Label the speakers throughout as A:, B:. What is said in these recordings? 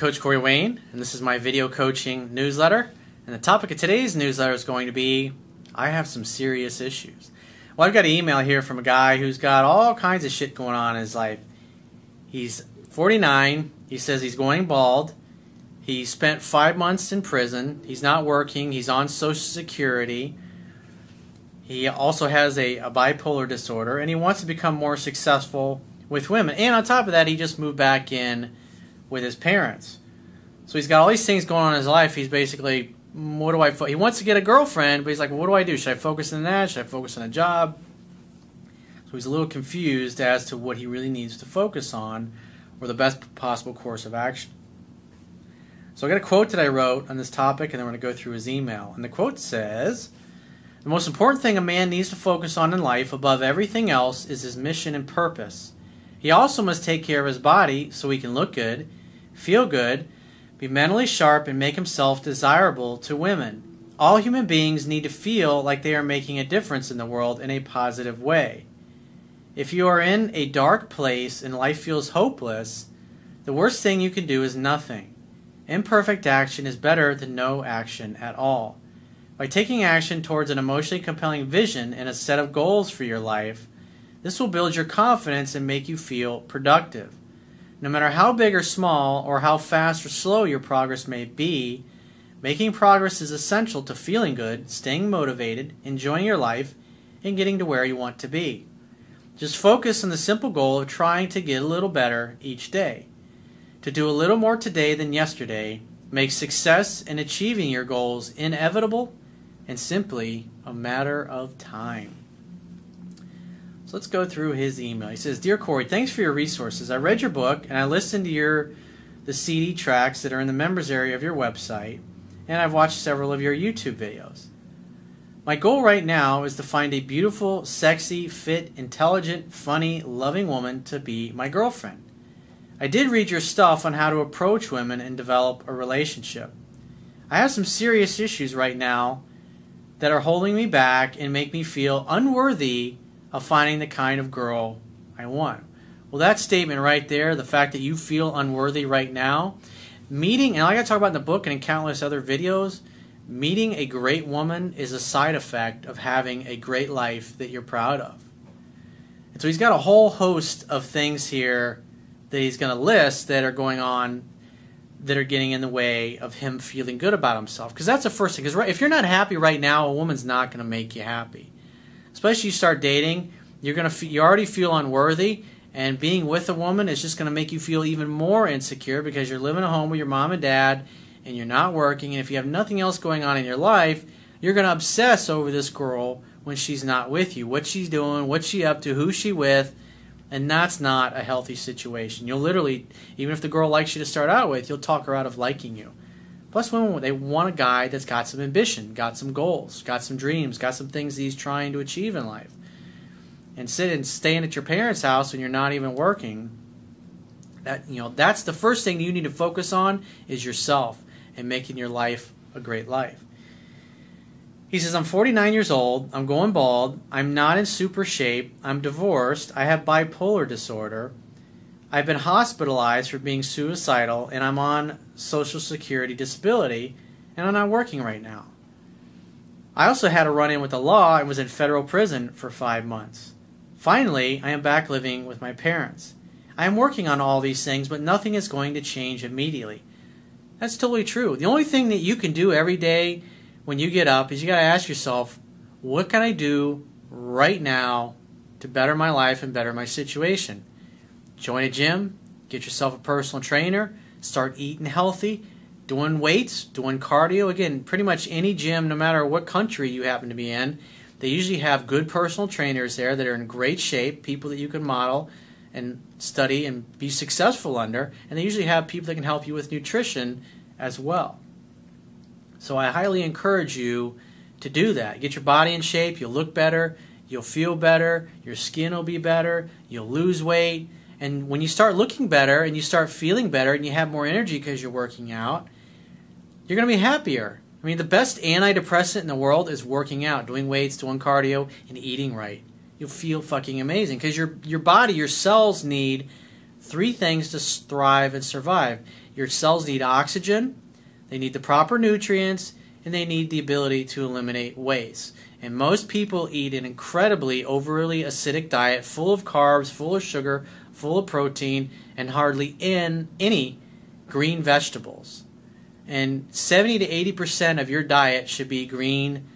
A: Coach Corey Wayne, and this is my video coaching newsletter. And the topic of today's newsletter is going to be I have some serious issues. Well, I've got an email here from a guy who's got all kinds of shit going on in his life. He's 49. He says he's going bald. He spent five months in prison. He's not working. He's on Social Security. He also has a, a bipolar disorder, and he wants to become more successful with women. And on top of that, he just moved back in with his parents. So he's got all these things going on in his life. He's basically, what do I? Fo-? He wants to get a girlfriend, but he's like, well, what do I do? Should I focus on that? Should I focus on a job? So he's a little confused as to what he really needs to focus on, or the best possible course of action. So I got a quote that I wrote on this topic, and then we're going to go through his email. And the quote says. The most important thing a man needs to focus on in life above everything else is his mission and purpose. He also must take care of his body so he can look good, feel good, be mentally sharp, and make himself desirable to women. All human beings need to feel like they are making a difference in the world in a positive way. If you are in a dark place and life feels hopeless, the worst thing you can do is nothing. Imperfect action is better than no action at all. By taking action towards an emotionally compelling vision and a set of goals for your life, this will build your confidence and make you feel productive. No matter how big or small, or how fast or slow your progress may be, making progress is essential to feeling good, staying motivated, enjoying your life, and getting to where you want to be. Just focus on the simple goal of trying to get a little better each day. To do a little more today than yesterday makes success in achieving your goals inevitable and simply a matter of time. So let's go through his email. He says, "Dear Corey, thanks for your resources. I read your book and I listened to your the CD tracks that are in the members area of your website, and I've watched several of your YouTube videos. My goal right now is to find a beautiful, sexy, fit, intelligent, funny, loving woman to be my girlfriend. I did read your stuff on how to approach women and develop a relationship. I have some serious issues right now that are holding me back and make me feel unworthy of finding the kind of girl I want. Well, that statement right there, the fact that you feel unworthy right now, meeting, and like I talk about in the book and in countless other videos, meeting a great woman is a side effect of having a great life that you're proud of. And so he's got a whole host of things here that he's going to list that are going on that are getting in the way of him feeling good about himself. Because that's the first thing. Because right, if you're not happy right now, a woman's not going to make you happy especially you start dating, you're gonna you already feel unworthy, and being with a woman is just gonna make you feel even more insecure because you're living at home with your mom and dad, and you're not working, and if you have nothing else going on in your life, you're gonna obsess over this girl when she's not with you, what she's doing, what she up to, who she with, and that's not a healthy situation. You'll literally, even if the girl likes you to start out with, you'll talk her out of liking you. Plus, women they want a guy that's got some ambition, got some goals, got some dreams, got some things he's trying to achieve in life. And sit and staying at your parents' house when you're not even working. That you know, that's the first thing you need to focus on is yourself and making your life a great life. He says, I'm 49 years old. I'm going bald. I'm not in super shape. I'm divorced. I have bipolar disorder. I've been hospitalized for being suicidal and I'm on Social Security disability and I'm not working right now. I also had a run in with the law and was in federal prison for five months. Finally, I am back living with my parents. I am working on all these things, but nothing is going to change immediately. That's totally true. The only thing that you can do every day when you get up is you got to ask yourself, what can I do right now to better my life and better my situation? Join a gym, get yourself a personal trainer, start eating healthy, doing weights, doing cardio. Again, pretty much any gym, no matter what country you happen to be in, they usually have good personal trainers there that are in great shape, people that you can model and study and be successful under. And they usually have people that can help you with nutrition as well. So I highly encourage you to do that. Get your body in shape, you'll look better, you'll feel better, your skin will be better, you'll lose weight and when you start looking better and you start feeling better and you have more energy because you're working out, you're going to be happier. I mean, the best antidepressant in the world is working out, doing weights, doing cardio, and eating right. You'll feel fucking amazing because your your body, your cells need three things to thrive and survive. Your cells need oxygen, they need the proper nutrients, and they need the ability to eliminate waste. And most people eat an incredibly overly acidic diet full of carbs, full of sugar, full of protein, and hardly in any green vegetables. And 70 to 80% of your diet should be green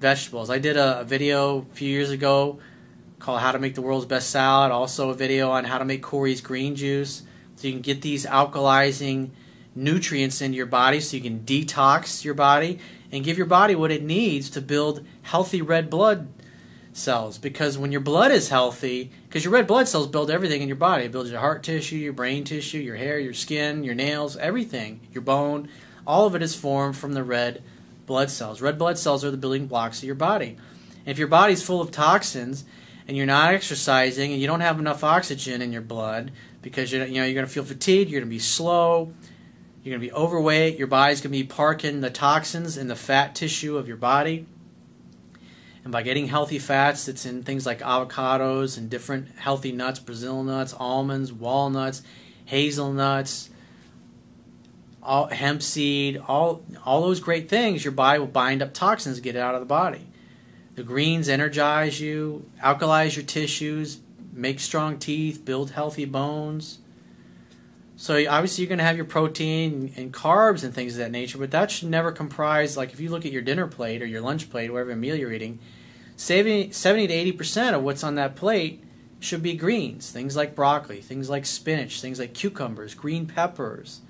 A: vegetables. I did a, a video a few years ago called How to Make the World's Best Salad, also a video on how to make Corey's green juice. So you can get these alkalizing nutrients into your body so you can detox your body and give your body what it needs to build healthy red blood cells because when your blood is healthy because your red blood cells build everything in your body it builds your heart tissue your brain tissue your hair your skin your nails everything your bone all of it is formed from the red blood cells red blood cells are the building blocks of your body and if your body's full of toxins and you're not exercising and you don't have enough oxygen in your blood because you know you're going to feel fatigued you're going to be slow you're going to be overweight. Your body's going to be parking the toxins in the fat tissue of your body. And by getting healthy fats that's in things like avocados and different healthy nuts, Brazil nuts, almonds, walnuts, hazelnuts, all, hemp seed, all, all those great things, your body will bind up toxins and get it out of the body. The greens energize you, alkalize your tissues, make strong teeth, build healthy bones. So obviously you're going to have your protein and carbs and things of that nature, but that should never comprise like if you look at your dinner plate or your lunch plate, whatever meal you're eating, 70, 70 to 80 percent of what's on that plate should be greens, things like broccoli, things like spinach, things like cucumbers, green peppers,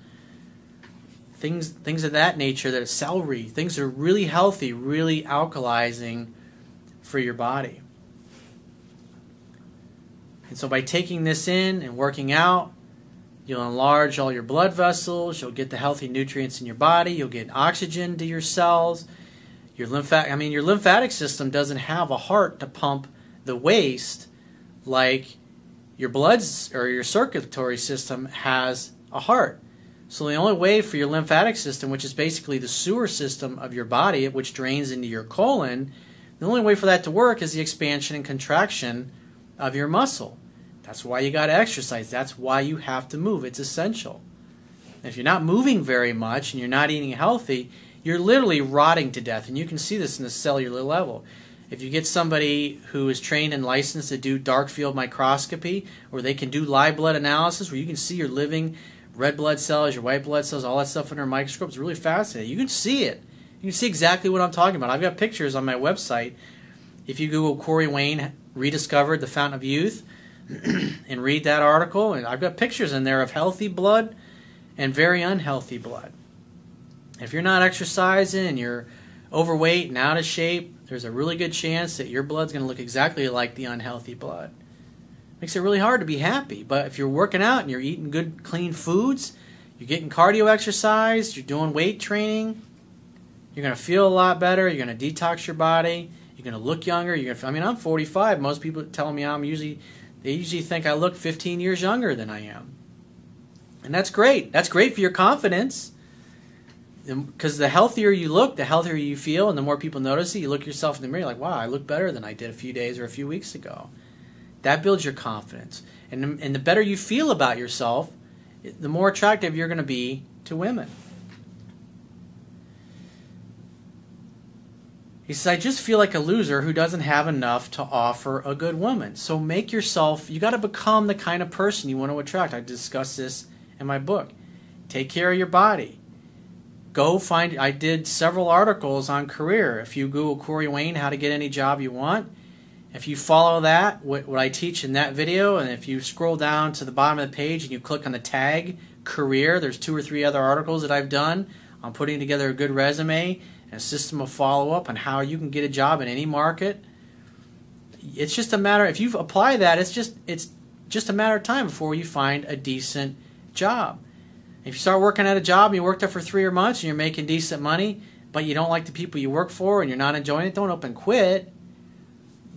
A: things things of that nature. That are celery, things that are really healthy, really alkalizing for your body. And so by taking this in and working out You'll enlarge all your blood vessels. You'll get the healthy nutrients in your body. You'll get oxygen to your cells. Your lymphatic, I mean, your lymphatic system doesn't have a heart to pump the waste like your blood or your circulatory system has a heart. So the only way for your lymphatic system, which is basically the sewer system of your body, which drains into your colon, the only way for that to work is the expansion and contraction of your muscle. That's why you got to exercise. That's why you have to move. It's essential. If you're not moving very much and you're not eating healthy, you're literally rotting to death. And you can see this in the cellular level. If you get somebody who is trained and licensed to do dark field microscopy, or they can do live blood analysis, where you can see your living red blood cells, your white blood cells, all that stuff under a microscope, it's really fascinating. You can see it. You can see exactly what I'm talking about. I've got pictures on my website. If you Google Corey Wayne rediscovered the fountain of youth, and read that article. And I've got pictures in there of healthy blood and very unhealthy blood. If you're not exercising and you're overweight and out of shape, there's a really good chance that your blood's going to look exactly like the unhealthy blood. Makes it really hard to be happy. But if you're working out and you're eating good, clean foods, you're getting cardio exercise, you're doing weight training, you're going to feel a lot better. You're going to detox your body. You're going to look younger. You're going to, I mean, I'm 45. Most people tell me I'm usually they usually think I look 15 years younger than I am. And that's great. That's great for your confidence. Um, because the healthier you look, the healthier you feel, and the more people notice it, you look yourself in the mirror like, wow, I look better than I did a few days or a few weeks ago. That builds your confidence. And, and the better you feel about yourself, the more attractive you're going to be to women. He says, I just feel like a loser who doesn't have enough to offer a good woman. So make yourself, you got to become the kind of person you want to attract. I discuss this in my book. Take care of your body. Go find, I did several articles on career. If you Google Corey Wayne, how to get any job you want, if you follow that, what, what I teach in that video, and if you scroll down to the bottom of the page and you click on the tag career, there's two or three other articles that I've done on putting together a good resume and a system of follow up on how you can get a job in any market. It's just a matter if you apply that, it's just it's just a matter of time before you find a decent job. If you start working at a job and you worked there for three or months and you're making decent money, but you don't like the people you work for and you're not enjoying it, don't open quit.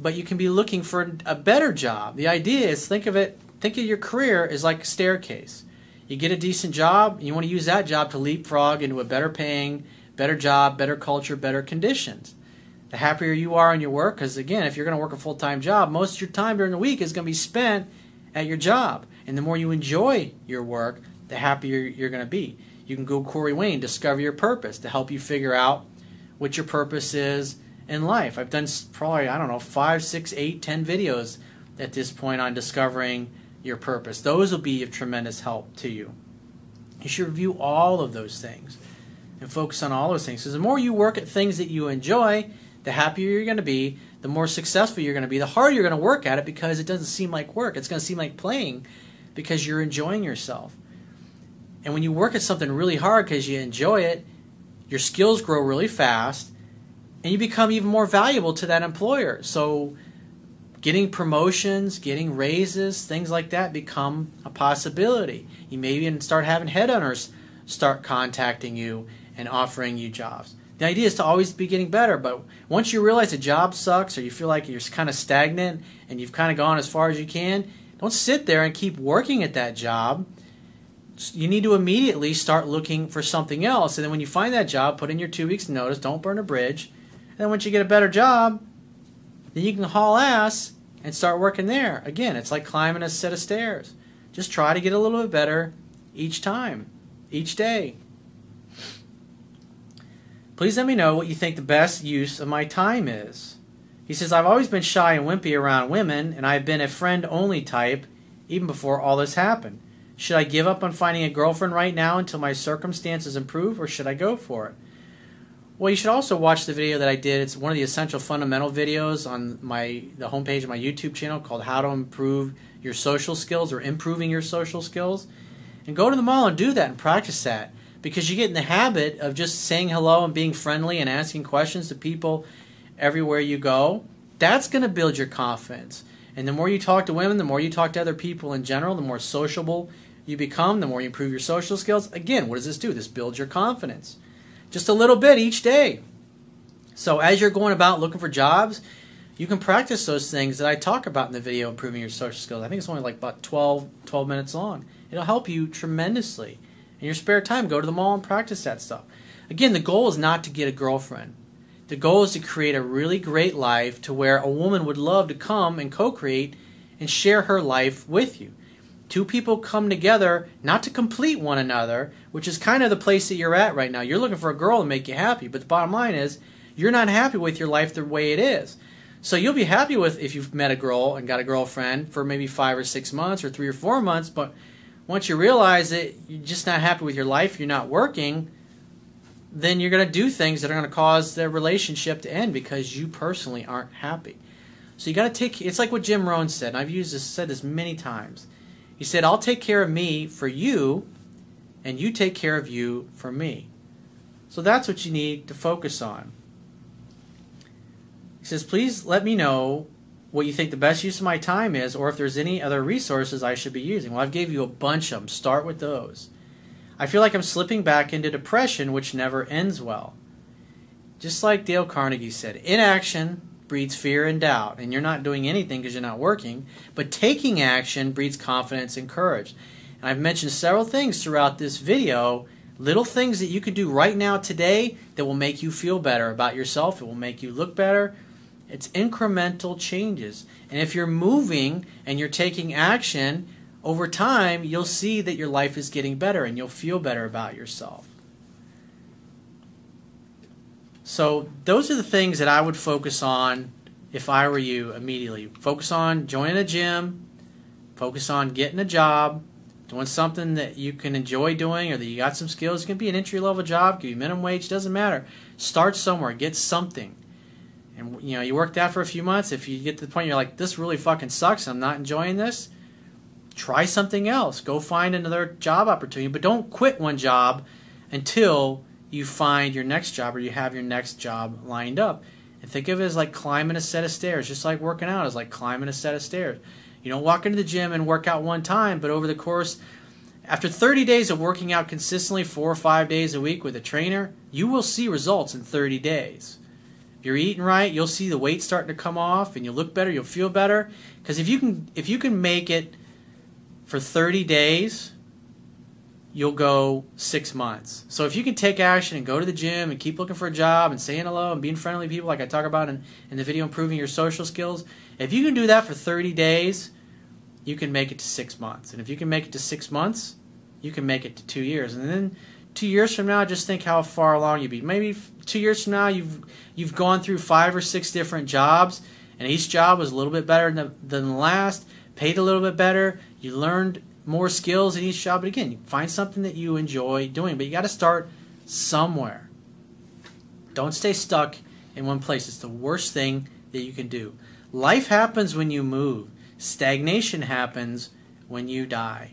A: But you can be looking for a better job. The idea is think of it, think of your career as like a staircase. You get a decent job, and you want to use that job to leapfrog into a better paying, better job, better culture, better conditions. The happier you are in your work, because again, if you're going to work a full time job, most of your time during the week is going to be spent at your job. And the more you enjoy your work, the happier you're going to be. You can go Corey Wayne, Discover Your Purpose, to help you figure out what your purpose is in life. I've done probably, I don't know, five, six, eight, ten videos at this point on discovering your purpose. Those will be of tremendous help to you. You should review all of those things and focus on all those things. Because the more you work at things that you enjoy, the happier you're going to be, the more successful you're going to be, the harder you're going to work at it because it doesn't seem like work. It's going to seem like playing because you're enjoying yourself. And when you work at something really hard because you enjoy it, your skills grow really fast and you become even more valuable to that employer. So, getting promotions, getting raises, things like that become a possibility. You may even start having headhunters start contacting you and offering you jobs. The idea is to always be getting better, but once you realize a job sucks or you feel like you're kind of stagnant and you've kind of gone as far as you can, don't sit there and keep working at that job. You need to immediately start looking for something else. And then when you find that job, put in your two weeks' notice, don't burn a bridge. And then once you get a better job, then you can haul ass and start working there. Again, it's like climbing a set of stairs. Just try to get a little bit better each time, each day. Please let me know what you think the best use of my time is. He says, I've always been shy and wimpy around women, and I've been a friend only type even before all this happened. Should I give up on finding a girlfriend right now until my circumstances improve, or should I go for it? Well, you should also watch the video that I did. It's one of the essential fundamental videos on my the homepage of my YouTube channel called How to Improve Your Social Skills or Improving Your Social Skills. And go to the mall and do that and practice that because you get in the habit of just saying hello and being friendly and asking questions to people everywhere you go. That's going to build your confidence. And the more you talk to women, the more you talk to other people in general, the more sociable you become, the more you improve your social skills. Again, what does this do? This builds your confidence. Just a little bit each day. So as you're going about looking for jobs, you can practice those things that I talk about in the video, improving your social skills. I think it's only like about 12, 12 minutes long. It'll help you tremendously. In your spare time, go to the mall and practice that stuff. Again, the goal is not to get a girlfriend. The goal is to create a really great life to where a woman would love to come and co create and share her life with you. Two people come together not to complete one another, which is kind of the place that you're at right now. You're looking for a girl to make you happy, but the bottom line is you're not happy with your life the way it is. So you'll be happy with if you've met a girl and got a girlfriend for maybe five or six months or three or four months, but once you realize that you're just not happy with your life, you're not working, then you're going to do things that are going to cause the relationship to end because you personally aren't happy. So you got to take. It's like what Jim Rohn said. And I've used this, said this many times. He said, "I'll take care of me for you, and you take care of you for me." So that's what you need to focus on. He says, "Please let me know what you think the best use of my time is, or if there's any other resources I should be using." Well, I've gave you a bunch of them. Start with those. I feel like I'm slipping back into depression, which never ends well. Just like Dale Carnegie said, inaction breeds fear and doubt, and you're not doing anything because you're not working, but taking action breeds confidence and courage. And I've mentioned several things throughout this video, little things that you can do right now today that will make you feel better about yourself, it will make you look better. It's incremental changes. And if you're moving and you're taking action, over time, you'll see that your life is getting better and you'll feel better about yourself. So, those are the things that I would focus on if I were you immediately. Focus on joining a gym, focus on getting a job, doing something that you can enjoy doing or that you got some skills. It can be an entry level job, it can be minimum wage, doesn't matter. Start somewhere, get something. And you know, you work that for a few months. If you get to the point you're like, this really fucking sucks, I'm not enjoying this, try something else. Go find another job opportunity, but don't quit one job until you find your next job or you have your next job lined up. And think of it as like climbing a set of stairs, just like working out is like climbing a set of stairs. You don't walk into the gym and work out one time, but over the course, after 30 days of working out consistently, four or five days a week with a trainer, you will see results in 30 days. If you're eating right, you'll see the weight starting to come off, and you'll look better. You'll feel better because if you can, if you can make it for 30 days, you'll go six months. So if you can take action and go to the gym and keep looking for a job and saying hello and being friendly to people, like I talk about in, in the video, improving your social skills, if you can do that for 30 days, you can make it to six months. And if you can make it to six months, you can make it to two years. And then two years from now, just think how far along you'd be. Maybe two years from now, you've you've gone through five or six different jobs, and each job was a little bit better than the, than the last, paid a little bit better. You learned more skills in each job. But again, you find something that you enjoy doing. But you got to start somewhere. Don't stay stuck in one place. It's the worst thing that you can do. Life happens when you move. Stagnation happens when you die.